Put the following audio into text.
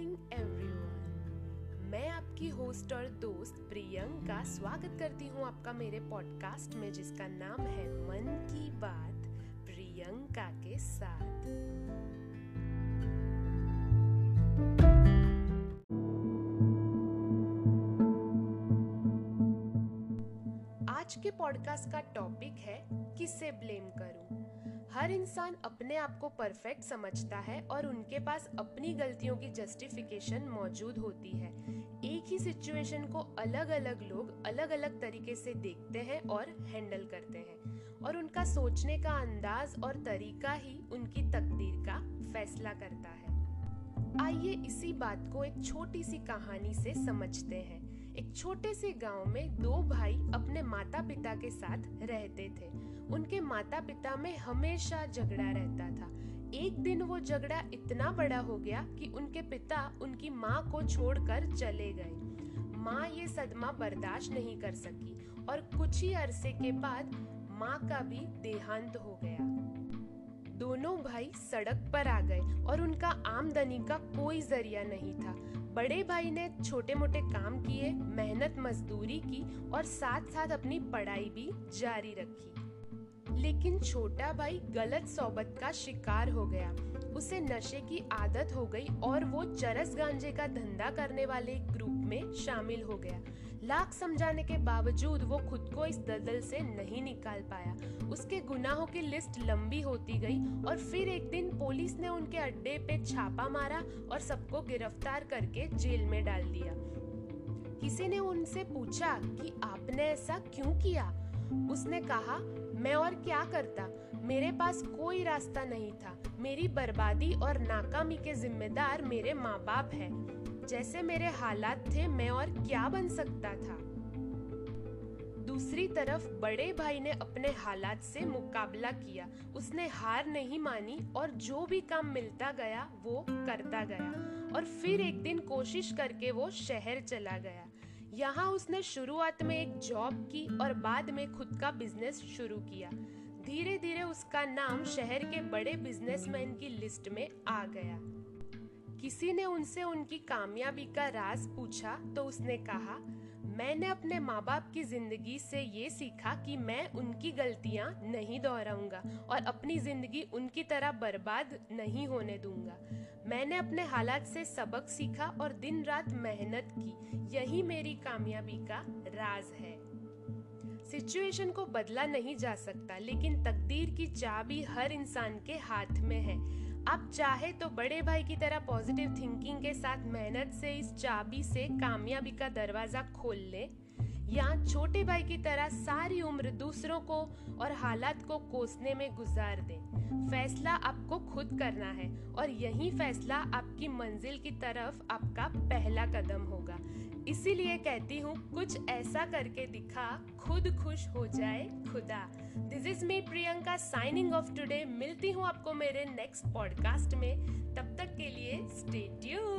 Morning everyone मैं आपकी host और दोस्त प्रियंका स्वागत करती हूँ आपका मेरे पॉडकास्ट में, जिसका नाम है मन की बात, प्रियंका के साथ। आज के पॉडकास्ट का टॉपिक है, किसे ब्लेम करूँ? हर इंसान अपने आप को परफेक्ट समझता है और उनके पास अपनी गलतियों की जस्टिफिकेशन मौजूद होती है। एक ही सिचुएशन को अलग अलग लोग अलग अलग तरीके से देखते हैं और हैंडल करते हैं और उनका सोचने का अंदाज और तरीका ही उनकी तकदीर का फैसला करता है। आइए इसी बात को एक छोटी सी कहानी से समझते हैं। एक छोटे से गाँव में दो भाई अपने माता पिता के साथ रहते थे। उनके माता पिता में हमेशा झगड़ा रहता था। एक दिन वो झगड़ा इतना बड़ा हो गया कि उनके पिता उनकी माँ को छोड़कर चले गए। माँ ये सदमा बर्दाश्त नहीं कर सकी और कुछ ही अरसे के बाद माँ का भी देहांत हो गया। दोनों भाई सड़क पर आ गए और उनका आमदनी का कोई ज़रिया नहीं था। बड़े भाई ने छोटे मोटे काम किए मेहनत मजदूरी की और साथ साथ अपनी पढ़ाई भी जारी रखी। लेकिन छोटा भाई गलत सोबत का शिकार हो गया। उसे नशे की आदत हो गई और वो चरस गांजे का धंधा करने वाले ग्रुप में शामिल हो गया। लाख समझाने के बावजूद वो खुद को इस दलदल से नहीं निकाल पाया। उसके गुनाहों की लिस्ट लंबी होती गई और फिर एक दिन पुलिस ने उनके अड्डे पे छापा मारा और सबको गिरफ़्तार करके जेल में डाल दिया। किसी ने उनसे पूछा कि आपने ऐसा क्यों किया? उसने कहा, मैं और क्या करता? मेरे पास कोई रास्ता नहीं था। मेरी बर्बादी और नाकामी के जिम्मेदार मेरे माँ बाप हैं। जैसे मेरे हालात थे, मैं और क्या बन सकता था? दूसरी तरफ़, बड़े भाई ने अपने हालात से मुकाबला किया। उसने हार नहीं मानी और जो भी काम मिलता गया, वो करता गया। और फिर एक दिन कोशिश करके वो शहर चला गया। यहाँ उसने शुरुआत में एक जॉब की और बाद में खुद का बिज़नेस शुरू किया। धीरे धीरे उसका नाम शहर के बड़े बिजनेसमैन की लिस्ट में आ गया। किसी ने उनसे उनकी कामयाबी का राज पूछा तो उसने कहा, मैंने अपने माँ बाप की ज़िंदगी से ये सीखा कि मैं उनकी गलतियाँ नहीं दोहराऊँगा और अपनी ज़िंदगी उनकी तरह बर्बाद नहीं होने दूँगा। मैंने अपने हालात से सबक सीखा और दिन रात मेहनत की। यही मेरी कामयाबी का राज है। सिचुएशन को बदला नहीं जा सकता, लेकिन तकदीर की चाबी हर इंसान के हाथ में है। आप चाहे तो बड़े भाई की तरह पॉजिटिव थिंकिंग के साथ मेहनत से, इस चाबी से कामयाबी का दरवाज़ा खोल ले। या छोटे भाई की तरह सारी उम्र दूसरों को और हालात को कोसने में गुजार दे। फैसला आपको खुद करना है और यही फैसला आपकी मंजिल की तरफ़ आपका पहला कदम होगा। इसीलिए कहती हूँ, कुछ ऐसा करके दिखा, खुद खुश हो जाए खुदा। This is me Priyanka signing off today मिलती हूँ आपको मेरे नेक्स्ट पॉडकास्ट में। तब तक के लिए स्टे ट्यून्ड